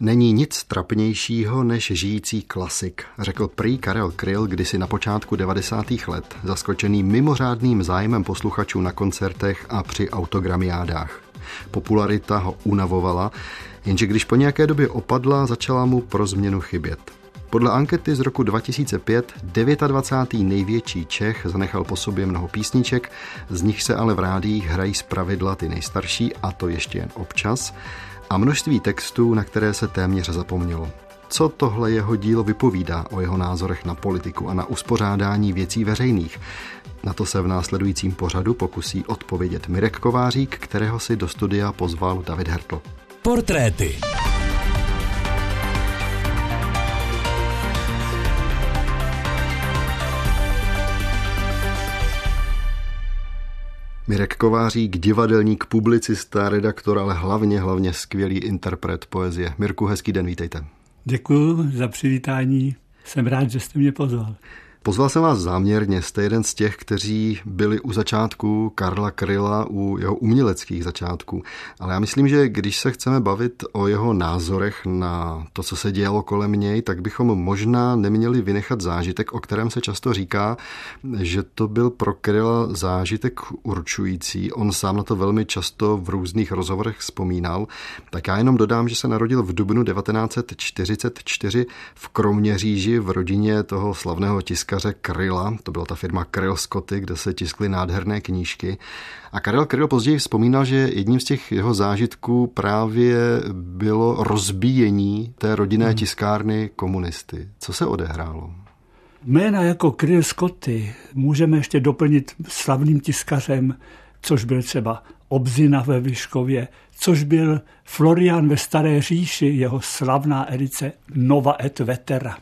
Není nic trapnějšího než žijící klasik, řekl prý Karel Kryl kdysi na počátku 90. let, zaskočený mimořádným zájmem posluchačů na koncertech a při autogramiádách. Popularita ho unavovala, jenže když po nějaké době opadla, začala mu pro změnu chybět. Podle ankety z roku 2005 29. největší Čech zanechal po sobě mnoho písniček, z nich se ale v rádiích hrají zpravidla ty nejstarší, a to ještě jen občas, a množství textů, na které se téměř zapomnělo. Co tohle jeho dílo vypovídá o jeho názorech na politiku a na uspořádání věcí veřejných? Na to se v následujícím pořadu pokusí odpovědět Mirek Kovářík, kterého si do studia pozval David Hertl. Portréty. Mirek Kovářík, divadelník, publicista, redaktor, ale hlavně, hlavně skvělý interpret poezie. Mirku, hezký den, vítejte. Děkuji za přivítání. Jsem rád, že jste mě pozval. Pozval jsem vás záměrně, jste jeden z těch, kteří byli u začátku Karla Kryla, u jeho uměleckých začátků. Ale já myslím, že když se chceme bavit o jeho názorech na to, co se dělo kolem něj, tak bychom možná neměli vynechat zážitek, o kterém se často říká, že to byl pro Kryla zážitek určující. On sám na to velmi často v různých rozhovorech vzpomínal. Tak já jenom dodám, že se narodil v dubnu 1944 v Kroměříži v rodině toho slavného tiska tiskaře Kryla, to byla ta firma Kryl Scotty, kde se tiskly nádherné knížky. A Karel Kryl později vzpomínal, že jedním z těch jeho zážitků právě bylo rozbíjení té rodinné hmm. tiskárny komunisty. Co se odehrálo? Jména jako Kryl Scotty můžeme ještě doplnit slavným tiskařem, což byl třeba Obzina ve Vyškově, což byl Florian ve Staré říši, jeho slavná edice Nova et Vetera.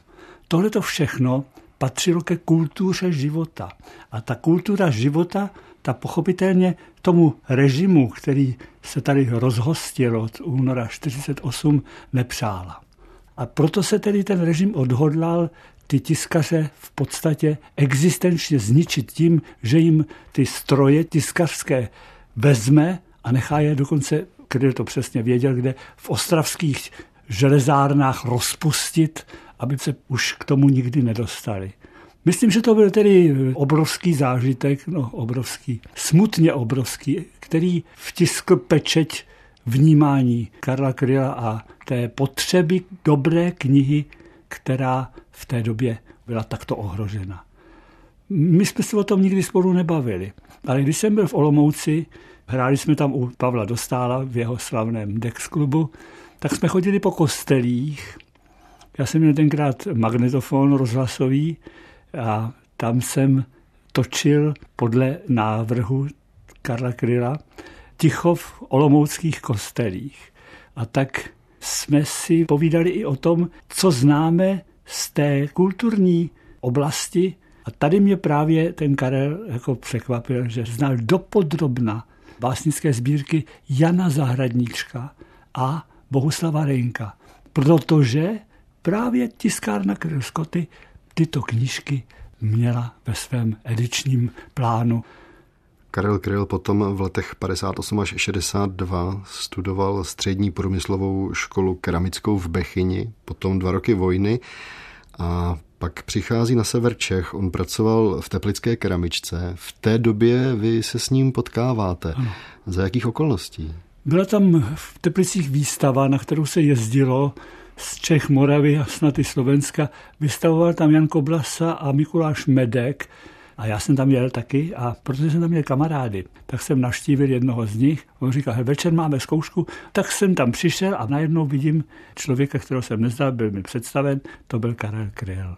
Tohle to všechno patřilo ke kultuře života. A ta kultura života, ta pochopitelně tomu režimu, který se tady rozhostil od února 48, nepřála. A proto se tedy ten režim odhodlal ty tiskaře v podstatě existenčně zničit tím, že jim ty stroje tiskařské vezme a nechá je dokonce, kde to přesně věděl, kde v ostravských železárnách rozpustit aby se už k tomu nikdy nedostali. Myslím, že to byl tedy obrovský zážitek, no obrovský, smutně obrovský, který vtiskl pečeť vnímání Karla Kryla a té potřeby dobré knihy, která v té době byla takto ohrožena. My jsme se o tom nikdy spolu nebavili, ale když jsem byl v Olomouci, hráli jsme tam u Pavla Dostála v jeho slavném Dex klubu, tak jsme chodili po kostelích já jsem měl tenkrát magnetofon rozhlasový a tam jsem točil podle návrhu Karla Kryla ticho v olomouckých kostelích. A tak jsme si povídali i o tom, co známe z té kulturní oblasti. A tady mě právě ten Karel jako překvapil, že znal dopodrobna básnické sbírky Jana Zahradníčka a Bohuslava Rejnka. Protože právě tiskárna Kryl tyto knížky měla ve svém edičním plánu. Karel Kryl potom v letech 58 až 62 studoval střední průmyslovou školu keramickou v Bechyni, potom dva roky vojny a pak přichází na sever Čech, on pracoval v teplické keramičce. V té době vy se s ním potkáváte. Ano. Za jakých okolností? Byla tam v Teplicích výstava, na kterou se jezdilo z Čech, Moravy a snad i Slovenska. Vystavoval tam Jan Koblasa a Mikuláš Medek, a já jsem tam jel taky a protože jsem tam měl kamarády, tak jsem naštívil jednoho z nich. On říkal, večer máme zkoušku, tak jsem tam přišel a najednou vidím člověka, kterého jsem neznal, byl mi představen, to byl Karel Kryl.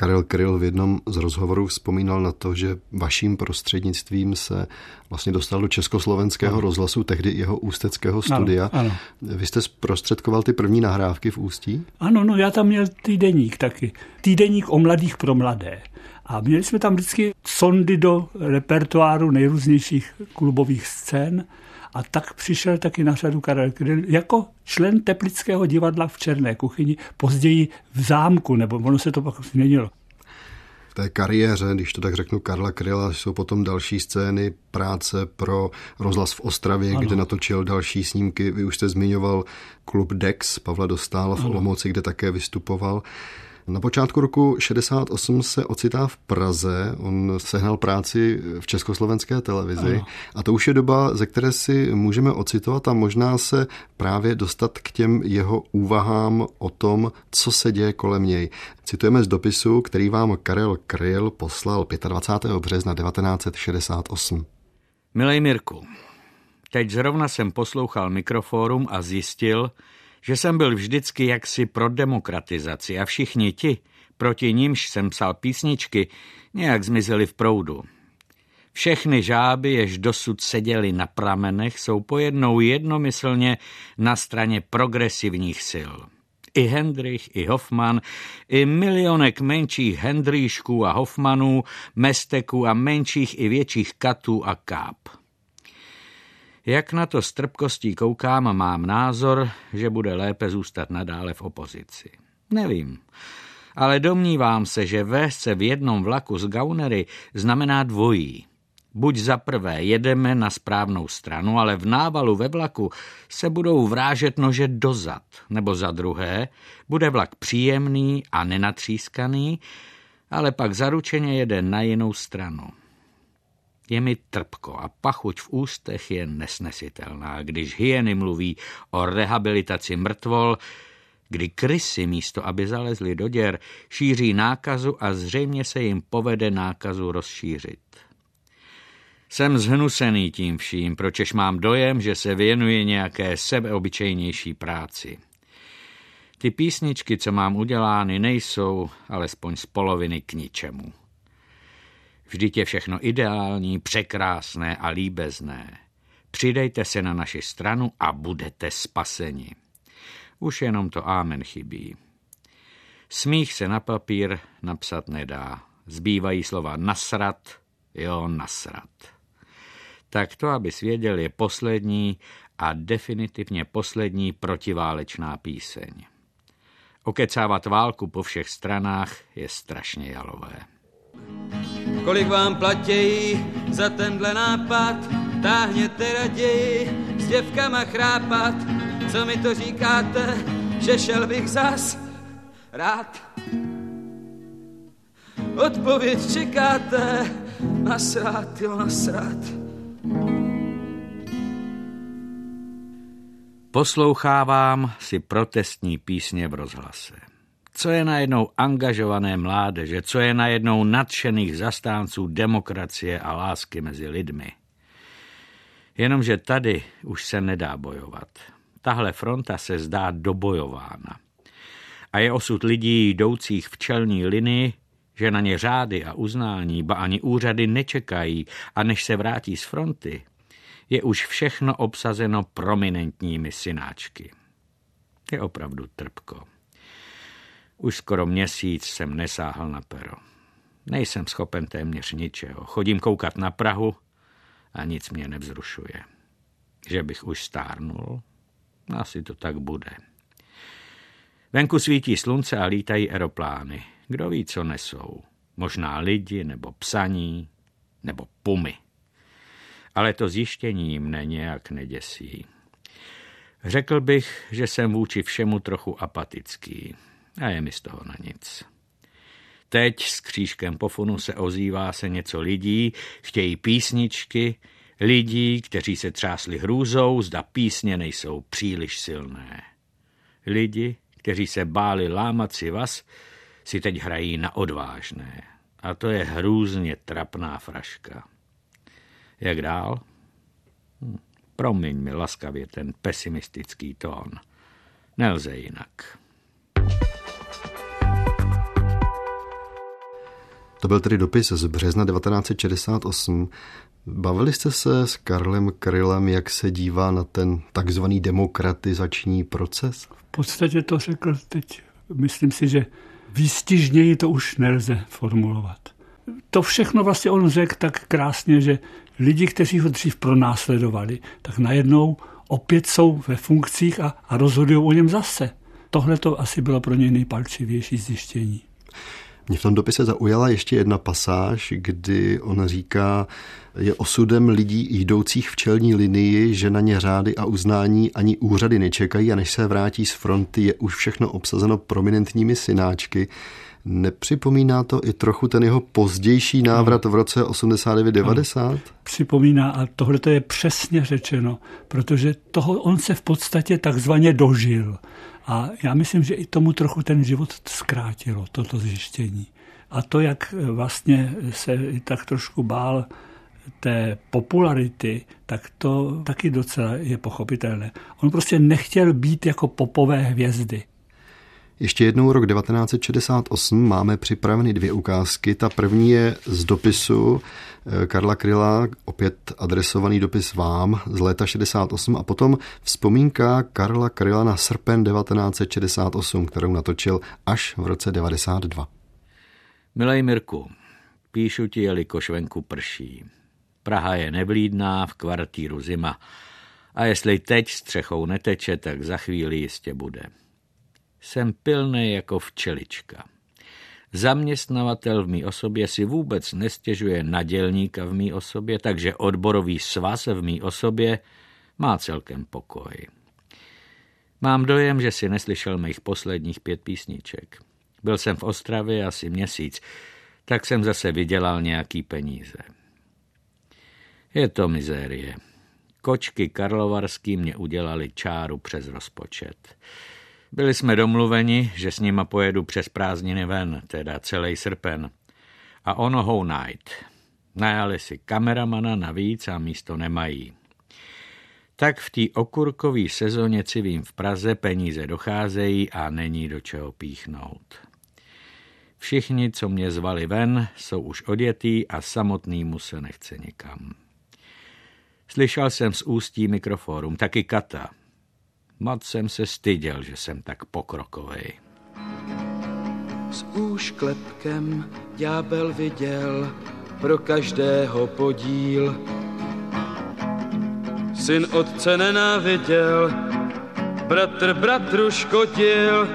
Karel Kryl v jednom z rozhovorů vzpomínal na to, že vaším prostřednictvím se vlastně dostal do československého ano. rozhlasu, tehdy jeho ústeckého studia. Ano, ano. Vy jste zprostředkoval ty první nahrávky v Ústí? Ano, no já tam měl týdeník taky. Týdeník o mladých pro mladé. A měli jsme tam vždycky sondy do repertoáru nejrůznějších klubových scén a tak přišel taky na řadu Karel Kryl jako člen Teplického divadla v Černé kuchyni, později v zámku, nebo ono se to pak změnilo. v té kariéře, když to tak řeknu, Karla Kryla, jsou potom další scény práce pro rozhlas v Ostravě, ano. kde natočil další snímky. Vy už jste zmiňoval klub Dex Pavla Dostála v Olomouci, kde také vystupoval. Na počátku roku 68 se ocitá v Praze, on sehnal práci v československé televizi ano. a to už je doba, ze které si můžeme ocitovat a možná se právě dostat k těm jeho úvahám o tom, co se děje kolem něj. Citujeme z dopisu, který vám Karel Kryl poslal 25. března 1968. Milej Mirku, teď zrovna jsem poslouchal mikrofórum a zjistil, že jsem byl vždycky jaksi pro demokratizaci a všichni ti, proti nímž jsem psal písničky, nějak zmizeli v proudu. Všechny žáby, jež dosud seděly na pramenech, jsou pojednou jednomyslně na straně progresivních sil. I Hendrich, i Hoffman, i milionek menších Hendríšků a Hoffmanů, Mesteků a menších i větších Katů a Káp. Jak na to s trpkostí koukám, mám názor, že bude lépe zůstat nadále v opozici. Nevím, ale domnívám se, že vést se v jednom vlaku s gaunery znamená dvojí. Buď za prvé jedeme na správnou stranu, ale v návalu ve vlaku se budou vrážet nože dozad, nebo za druhé bude vlak příjemný a nenatřískaný, ale pak zaručeně jede na jinou stranu. Je mi trpko a pachuť v ústech je nesnesitelná, když hyeny mluví o rehabilitaci mrtvol, kdy krysy místo, aby zalezly do děr, šíří nákazu a zřejmě se jim povede nákazu rozšířit. Jsem zhnusený tím vším, pročež mám dojem, že se věnuje nějaké sebeobyčejnější práci. Ty písničky, co mám udělány, nejsou alespoň z poloviny k ničemu. Vždyť je všechno ideální, překrásné a líbezné. Přidejte se na naši stranu a budete spaseni. Už jenom to ámen chybí. Smích se na papír napsat nedá. Zbývají slova nasrat, jo, nasrat. Tak to, aby svěděl, je poslední a definitivně poslední protiválečná píseň. Okecávat válku po všech stranách je strašně jalové. Kolik vám platějí za tenhle nápad, táhněte raději s děvkama chrápat. Co mi to říkáte, že šel bych zas rád? Odpověď čekáte, nasrát, jo, nasrát. Poslouchávám si protestní písně v rozhlase co je najednou angažované mládeže, co je najednou nadšených zastánců demokracie a lásky mezi lidmi. Jenomže tady už se nedá bojovat. Tahle fronta se zdá dobojována. A je osud lidí jdoucích v čelní linii, že na ně řády a uznání, ba ani úřady nečekají a než se vrátí z fronty, je už všechno obsazeno prominentními synáčky. Je opravdu trpko. Už skoro měsíc jsem nesáhl na pero. Nejsem schopen téměř ničeho. Chodím koukat na Prahu a nic mě nevzrušuje. Že bych už stárnul? Asi to tak bude. Venku svítí slunce a lítají aeroplány. Kdo ví, co nesou? Možná lidi, nebo psaní, nebo pumy. Ale to zjištění mne nějak neděsí. Řekl bych, že jsem vůči všemu trochu apatický a je mi z toho na nic. Teď s křížkem pofunu se ozývá se něco lidí, chtějí písničky, lidí, kteří se třásli hrůzou, zda písně nejsou příliš silné. Lidi, kteří se báli lámat si vás, si teď hrají na odvážné. A to je hrůzně trapná fraška. Jak dál? Hm, promiň mi laskavě ten pesimistický tón. Nelze jinak. To byl tedy dopis z března 1968. Bavili jste se s Karlem Krylem, jak se dívá na ten takzvaný demokratizační proces? V podstatě to řekl teď. Myslím si, že výstižněji to už nelze formulovat. To všechno vlastně on řekl tak krásně, že lidi, kteří ho dřív pronásledovali, tak najednou opět jsou ve funkcích a, a rozhodují o něm zase. Tohle to asi bylo pro něj nejpalčivější zjištění. Mě v tom dopise zaujala ještě jedna pasáž, kdy on říká, je osudem lidí jdoucích v čelní linii, že na ně řády a uznání ani úřady nečekají a než se vrátí z fronty, je už všechno obsazeno prominentními synáčky. Nepřipomíná to i trochu ten jeho pozdější návrat v roce 89-90? Připomíná a tohle to je přesně řečeno, protože toho on se v podstatě takzvaně dožil. A já myslím, že i tomu trochu ten život zkrátilo, toto zjištění. A to, jak vlastně se tak trošku bál té popularity, tak to taky docela je pochopitelné. On prostě nechtěl být jako popové hvězdy. Ještě jednou rok 1968 máme připraveny dvě ukázky. Ta první je z dopisu eh, Karla Kryla, opět adresovaný dopis vám z léta 68 a potom vzpomínka Karla Kryla na srpen 1968, kterou natočil až v roce 92. Milej Mirku, píšu ti, jelikož venku prší. Praha je nevlídná, v kvartíru zima. A jestli teď střechou neteče, tak za chvíli jistě bude. Jsem pilný jako včelička. Zaměstnavatel v mý osobě si vůbec nestěžuje na dělníka v mý osobě, takže odborový svaz v mý osobě má celkem pokoj. Mám dojem, že si neslyšel mých posledních pět písniček. Byl jsem v Ostravě asi měsíc, tak jsem zase vydělal nějaký peníze. Je to mizérie. Kočky Karlovarský mě udělali čáru přes rozpočet. Byli jsme domluveni, že s nima pojedu přes prázdniny ven, teda celý srpen. A ono ho night. Najali si kameramana navíc a místo nemají. Tak v té okurkové sezóně civím v Praze peníze docházejí a není do čeho píchnout. Všichni, co mě zvali ven, jsou už odjetý a samotný se nechce nikam. Slyšel jsem z ústí mikroforum, taky Kata. Moc jsem se styděl, že jsem tak pokrokovej. S úšklepkem ďábel viděl pro každého podíl. Syn otce nenáviděl, bratr bratru škodil,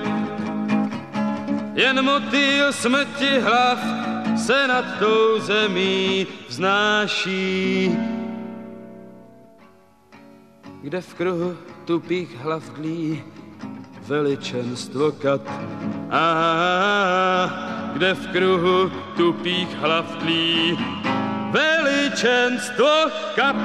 jen motýl smrti hlav se nad tou zemí vznáší kde v kruhu tupých hlav dlí veličenstvo kat. A kde v kruhu tupých hlav dlí veličenstvo kat.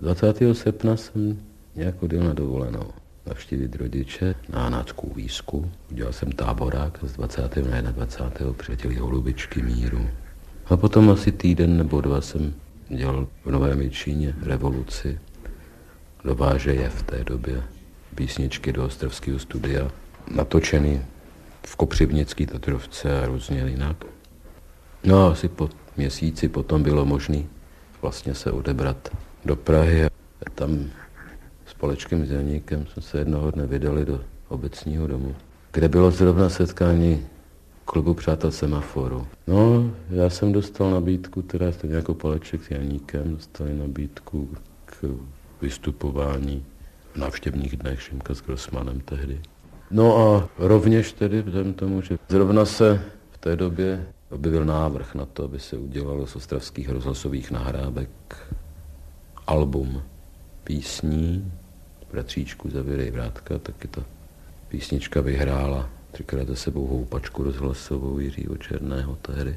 20. srpna jsem nějak odjel na dovolenou navštívit rodiče na Hanáckou výzku. Udělal jsem táborák z 20. na 21. přiletěli holubičky míru. A potom asi týden nebo dva jsem dělal v Nové Měčíně revoluci. Dováže je v té době písničky do Ostravského studia, natočený v Kopřivnický Tatrovce a různě jinak. No a asi po měsíci potom bylo možné vlastně se odebrat do Prahy tam s Polečkem Zelníkem jsme se jednoho dne vydali do obecního domu, kde bylo zrovna setkání klubu Přátel Semaforu. No, já jsem dostal nabídku, teda stejně jako Paleček s Janíkem, dostali nabídku k vystupování v návštěvních dnech Šimka s Grossmanem tehdy. No a rovněž tedy vzhledem tomu, že zrovna se v té době objevil návrh na to, aby se udělalo z ostravských rozhlasových nahrávek album písní Bratříčku Zavěrej vrátka, taky ta písnička vyhrála třikrát za sebou houpačku rozhlasovou Jiřího Černého tehdy.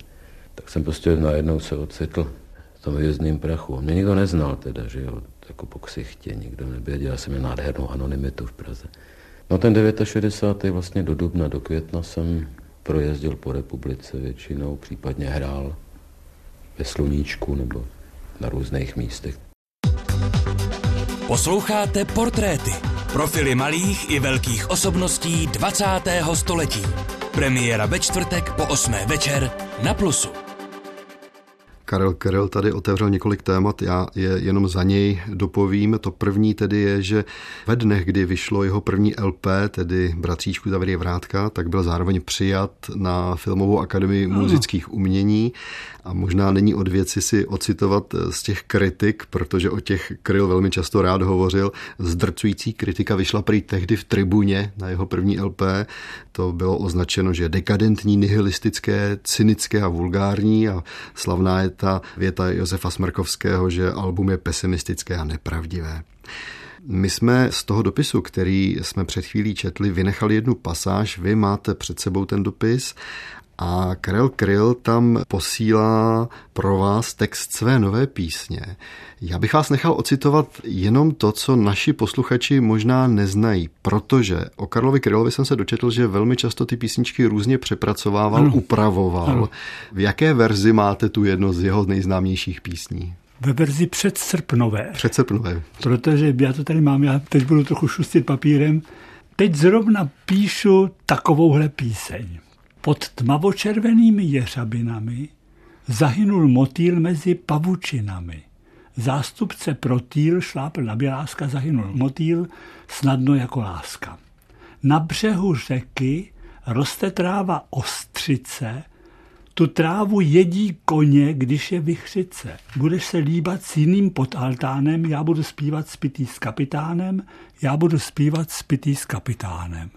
Tak jsem prostě najednou se ocitl v tom hvězdným prachu. Mě nikdo neznal teda, že jo, jako po ksichtě, nikdo nevěděl, já jsem měl nádhernou anonymitu v Praze. No ten 69. vlastně do dubna, do května jsem projezdil po republice většinou, případně hrál ve Sluníčku nebo na různých místech. Posloucháte Portréty. Profily malých i velkých osobností 20. století. Premiéra ve čtvrtek po 8. večer na Plusu. Karel Kryl tady otevřel několik témat, já je jenom za něj dopovím. To první tedy je, že ve dnech, kdy vyšlo jeho první LP, tedy Bratříčku Zavěry Vrátka, tak byl zároveň přijat na Filmovou akademii muzických umění a možná není od věci si ocitovat z těch kritik, protože o těch Kryl velmi často rád hovořil. Zdrcující kritika vyšla prý tehdy v tribuně na jeho první LP. To bylo označeno, že dekadentní, nihilistické, cynické a vulgární a slavná je ta věta Josefa Smrkovského, že album je pesimistické a nepravdivé. My jsme z toho dopisu, který jsme před chvílí četli, vynechali jednu pasáž. Vy máte před sebou ten dopis a Karel Kryl tam posílá pro vás text své nové písně. Já bych vás nechal ocitovat jenom to, co naši posluchači možná neznají, protože o Karlovi Krylovi jsem se dočetl, že velmi často ty písničky různě přepracovával, ano. upravoval. Ano. V jaké verzi máte tu jedno z jeho nejznámějších písní? Ve verzi předsrpnové. Předsrpnové. Protože já to tady mám, já teď budu trochu šustit papírem. Teď zrovna píšu takovouhle píseň. Pod tmavočervenými jeřabinami zahynul motýl mezi pavučinami. Zástupce protýl šlápl na běláska, zahynul motýl snadno jako láska. Na břehu řeky roste tráva ostřice, tu trávu jedí koně, když je vychřice. Budeš se líbat s jiným pod altánem, já budu zpívat spitý s kapitánem, já budu zpívat spitý s kapitánem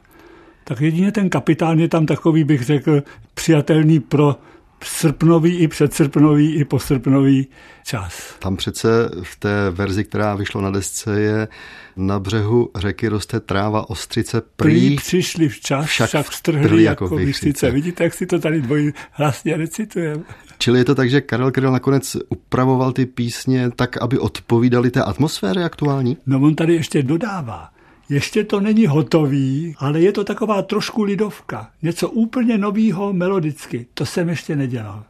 tak jedině ten kapitán je tam takový, bych řekl, přijatelný pro srpnový i předsrpnový i posrpnový čas. Tam přece v té verzi, která vyšla na desce, je na břehu řeky roste tráva ostřice prý. prý přišli včas, však, však strhli jako, jako vychřice. Vidíte, jak si to tady dvojí hlasně recitujeme. Čili je to tak, že Karel Kryl nakonec upravoval ty písně tak, aby odpovídali té atmosféře aktuální? No on tady ještě dodává, ještě to není hotový, ale je to taková trošku lidovka. Něco úplně novýho melodicky. To jsem ještě nedělal.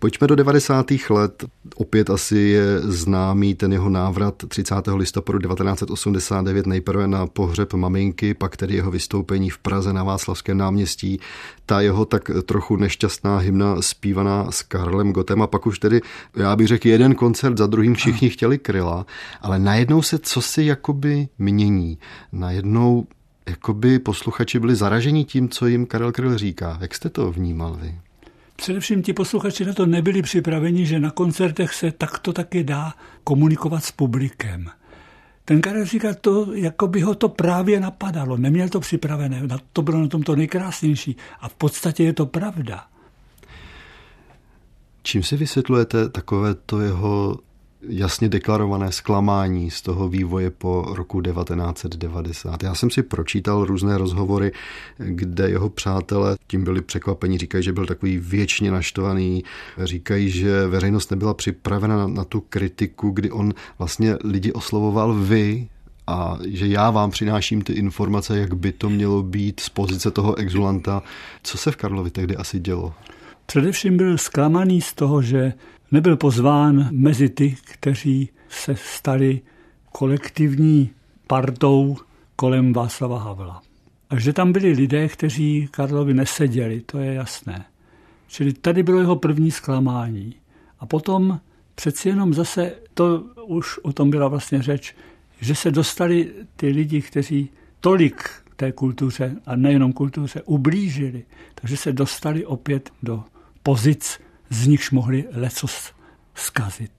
Pojďme do 90. let. Opět asi je známý ten jeho návrat 30. listopadu 1989 nejprve na pohřeb maminky, pak tedy jeho vystoupení v Praze na Václavském náměstí. Ta jeho tak trochu nešťastná hymna zpívaná s Karlem Gotem a pak už tedy, já bych řekl, jeden koncert za druhým všichni chtěli kryla, ale najednou se co si jakoby mění. Najednou jakoby posluchači byli zaraženi tím, co jim Karel Kryl říká. Jak jste to vnímal vy? Především ti posluchači na to nebyli připraveni, že na koncertech se takto taky dá komunikovat s publikem. Ten Karel říká to, jako by ho to právě napadalo. Neměl to připravené, to bylo na tom to nejkrásnější. A v podstatě je to pravda. Čím si vysvětlujete takové to jeho jasně deklarované zklamání z toho vývoje po roku 1990. Já jsem si pročítal různé rozhovory, kde jeho přátelé tím byli překvapení, říkají, že byl takový věčně naštvaný, říkají, že veřejnost nebyla připravena na, na tu kritiku, kdy on vlastně lidi oslovoval vy, a že já vám přináším ty informace, jak by to mělo být z pozice toho exulanta. Co se v Karlovi tehdy asi dělo? Především byl zklamaný z toho, že nebyl pozván mezi ty, kteří se stali kolektivní partou kolem Václava Havla. A že tam byli lidé, kteří Karlovi neseděli, to je jasné. Čili tady bylo jeho první zklamání. A potom přeci jenom zase, to už o tom byla vlastně řeč, že se dostali ty lidi, kteří tolik té kultuře, a nejenom kultuře, ublížili, takže se dostali opět do pozic z nichž mohli lecos zkazit.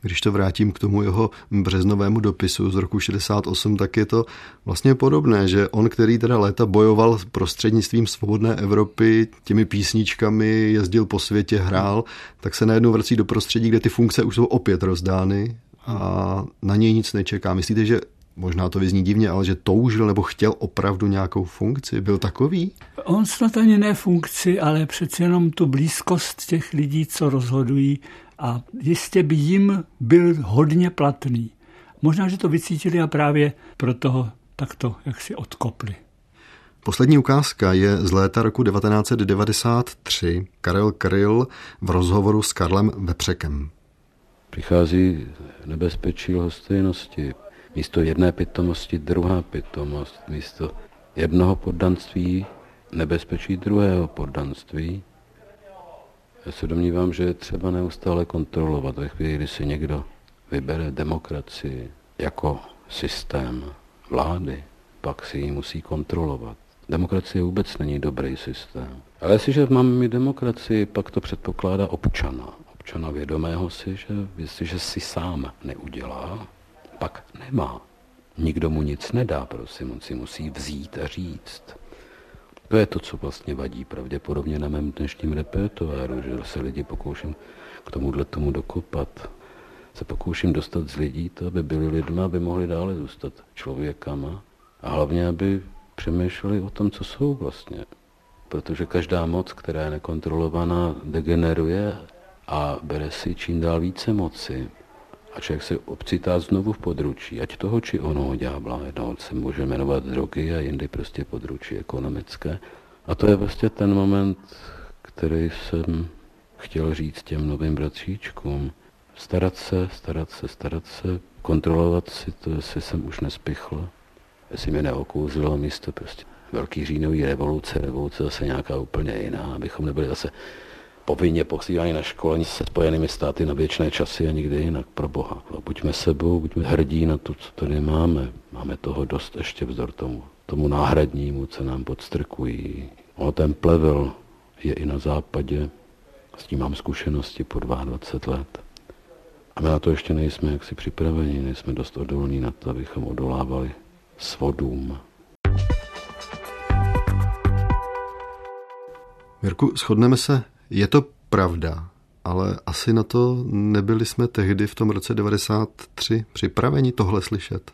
Když to vrátím k tomu jeho březnovému dopisu z roku 68, tak je to vlastně podobné, že on, který teda léta bojoval prostřednictvím svobodné Evropy, těmi písničkami, jezdil po světě, hrál, tak se najednou vrací do prostředí, kde ty funkce už jsou opět rozdány a na něj nic nečeká. Myslíte, že možná to vyzní divně, ale že toužil nebo chtěl opravdu nějakou funkci? Byl takový? On snad ani ne funkci, ale přeci jenom tu blízkost těch lidí, co rozhodují a jistě by jim byl hodně platný. Možná, že to vycítili a právě proto ho takto jak si odkopli. Poslední ukázka je z léta roku 1993. Karel Kryl v rozhovoru s Karlem Vepřekem. Přichází nebezpečí lhostejnosti, Místo jedné pitomosti druhá pitomost. Místo jednoho poddanství nebezpečí druhého poddanství. Já se domnívám, že je třeba neustále kontrolovat. Ve chvíli, kdy si někdo vybere demokracii jako systém vlády, pak si ji musí kontrolovat. Demokracie vůbec není dobrý systém. Ale jestliže máme mít demokracii, pak to předpokládá občana. Občana vědomého si, že jestliže si sám neudělá, pak nemá. Nikdo mu nic nedá, prosím, on si musí vzít a říct. To je to, co vlastně vadí pravděpodobně na mém dnešním repertoáru, že se lidi pokouším k tomuhle tomu dokopat. Se pokouším dostat z lidí to, aby byli lidmi, aby mohli dále zůstat člověkama a hlavně, aby přemýšleli o tom, co jsou vlastně. Protože každá moc, která je nekontrolovaná, degeneruje a bere si čím dál více moci. A člověk se obcitá znovu v područí, ať toho či onoho ďábla. Jednoho se může jmenovat drogy a jindy prostě područí ekonomické. A to je vlastně ten moment, který jsem chtěl říct těm novým bratříčkům. Starat se, starat se, starat se, kontrolovat si to, jestli jsem už nespichl, jestli mě neokouzilo místo prostě velký říjnový revoluce, revoluce zase nějaká úplně jiná, abychom nebyli zase povinně posílání na školení se spojenými státy na věčné časy a nikdy jinak, pro Boha. No, buďme sebou, buďme hrdí na to, co tady máme. Máme toho dost ještě vzdor tomu, tomu náhradnímu, co nám podstrkují. O ten plevel je i na západě, s tím mám zkušenosti po 22 let. A my na to ještě nejsme jaksi připraveni, nejsme dost odolní na to, abychom odolávali svodům. Mirku, shodneme se, je to pravda, ale asi na to nebyli jsme tehdy v tom roce 93 připraveni tohle slyšet.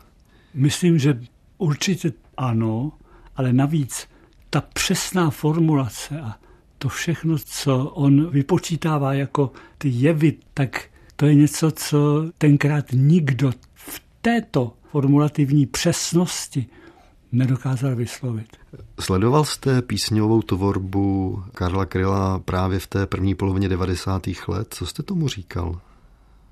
Myslím, že určitě ano, ale navíc ta přesná formulace a to všechno, co on vypočítává jako ty jevy, tak to je něco, co tenkrát nikdo v této formulativní přesnosti nedokázal vyslovit. Sledoval jste písňovou tvorbu Karla Kryla právě v té první polovině 90. let? Co jste tomu říkal?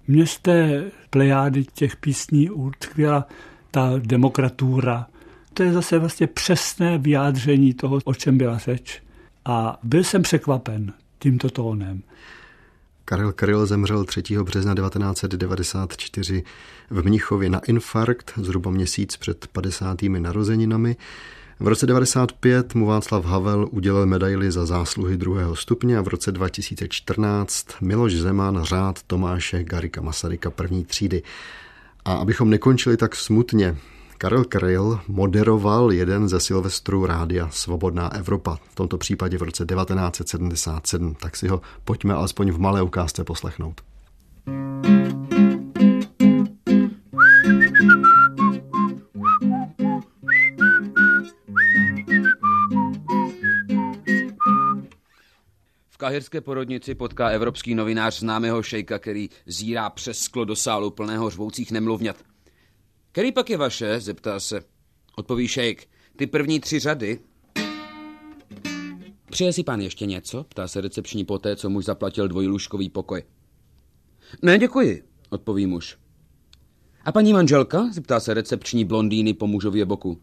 Mně z té plejády těch písní utkvěla ta demokratura. To je zase vlastně přesné vyjádření toho, o čem byla řeč. A byl jsem překvapen tímto tónem. Karel Kryl zemřel 3. března 1994 v Mnichově na infarkt, zhruba měsíc před 50. narozeninami. V roce 1995 mu Václav Havel udělal medaili za zásluhy druhého stupně a v roce 2014 Miloš Zeman řád Tomáše Garika Masaryka první třídy. A abychom nekončili tak smutně, Karel Kryl moderoval jeden ze Silvestrů rádia Svobodná Evropa, v tomto případě v roce 1977. Tak si ho pojďme alespoň v malé ukázce poslechnout. V kahirské porodnici potká evropský novinář známého šejka, který zírá přes sklo do sálu plného řvoucích nemluvňat. Který pak je vaše? zeptá se. Odpoví šejk. Ty první tři řady. Přeje si pán ještě něco? Ptá se recepční poté, co muž zaplatil dvojlůžkový pokoj. Ne, děkuji, odpoví muž. A paní manželka? zeptá se recepční blondýny po mužově boku.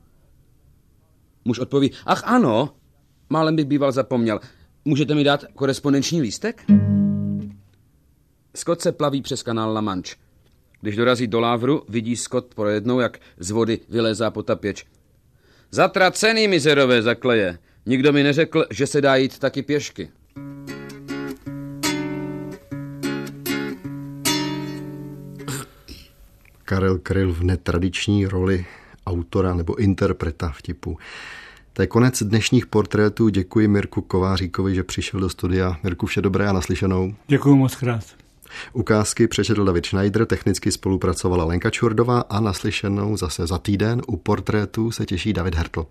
Muž odpoví, ach ano, málem bych býval zapomněl. Můžete mi dát korespondenční lístek? Scott se plaví přes kanál La Manche. Když dorazí do Lávru, vidí Scott projednou, jak z vody vylézá potapěč. Zatracený mizerové zakleje. Nikdo mi neřekl, že se dá jít taky pěšky. Karel Kryl v netradiční roli autora nebo interpreta vtipu. To je konec dnešních portrétů. Děkuji Mirku Kováříkovi, že přišel do studia. Mirku, vše dobré a naslyšenou. Děkuji moc krát. Ukázky přečetl David Schneider, technicky spolupracovala Lenka Čurdová a naslyšenou zase za týden u portrétů se těší David Hertl.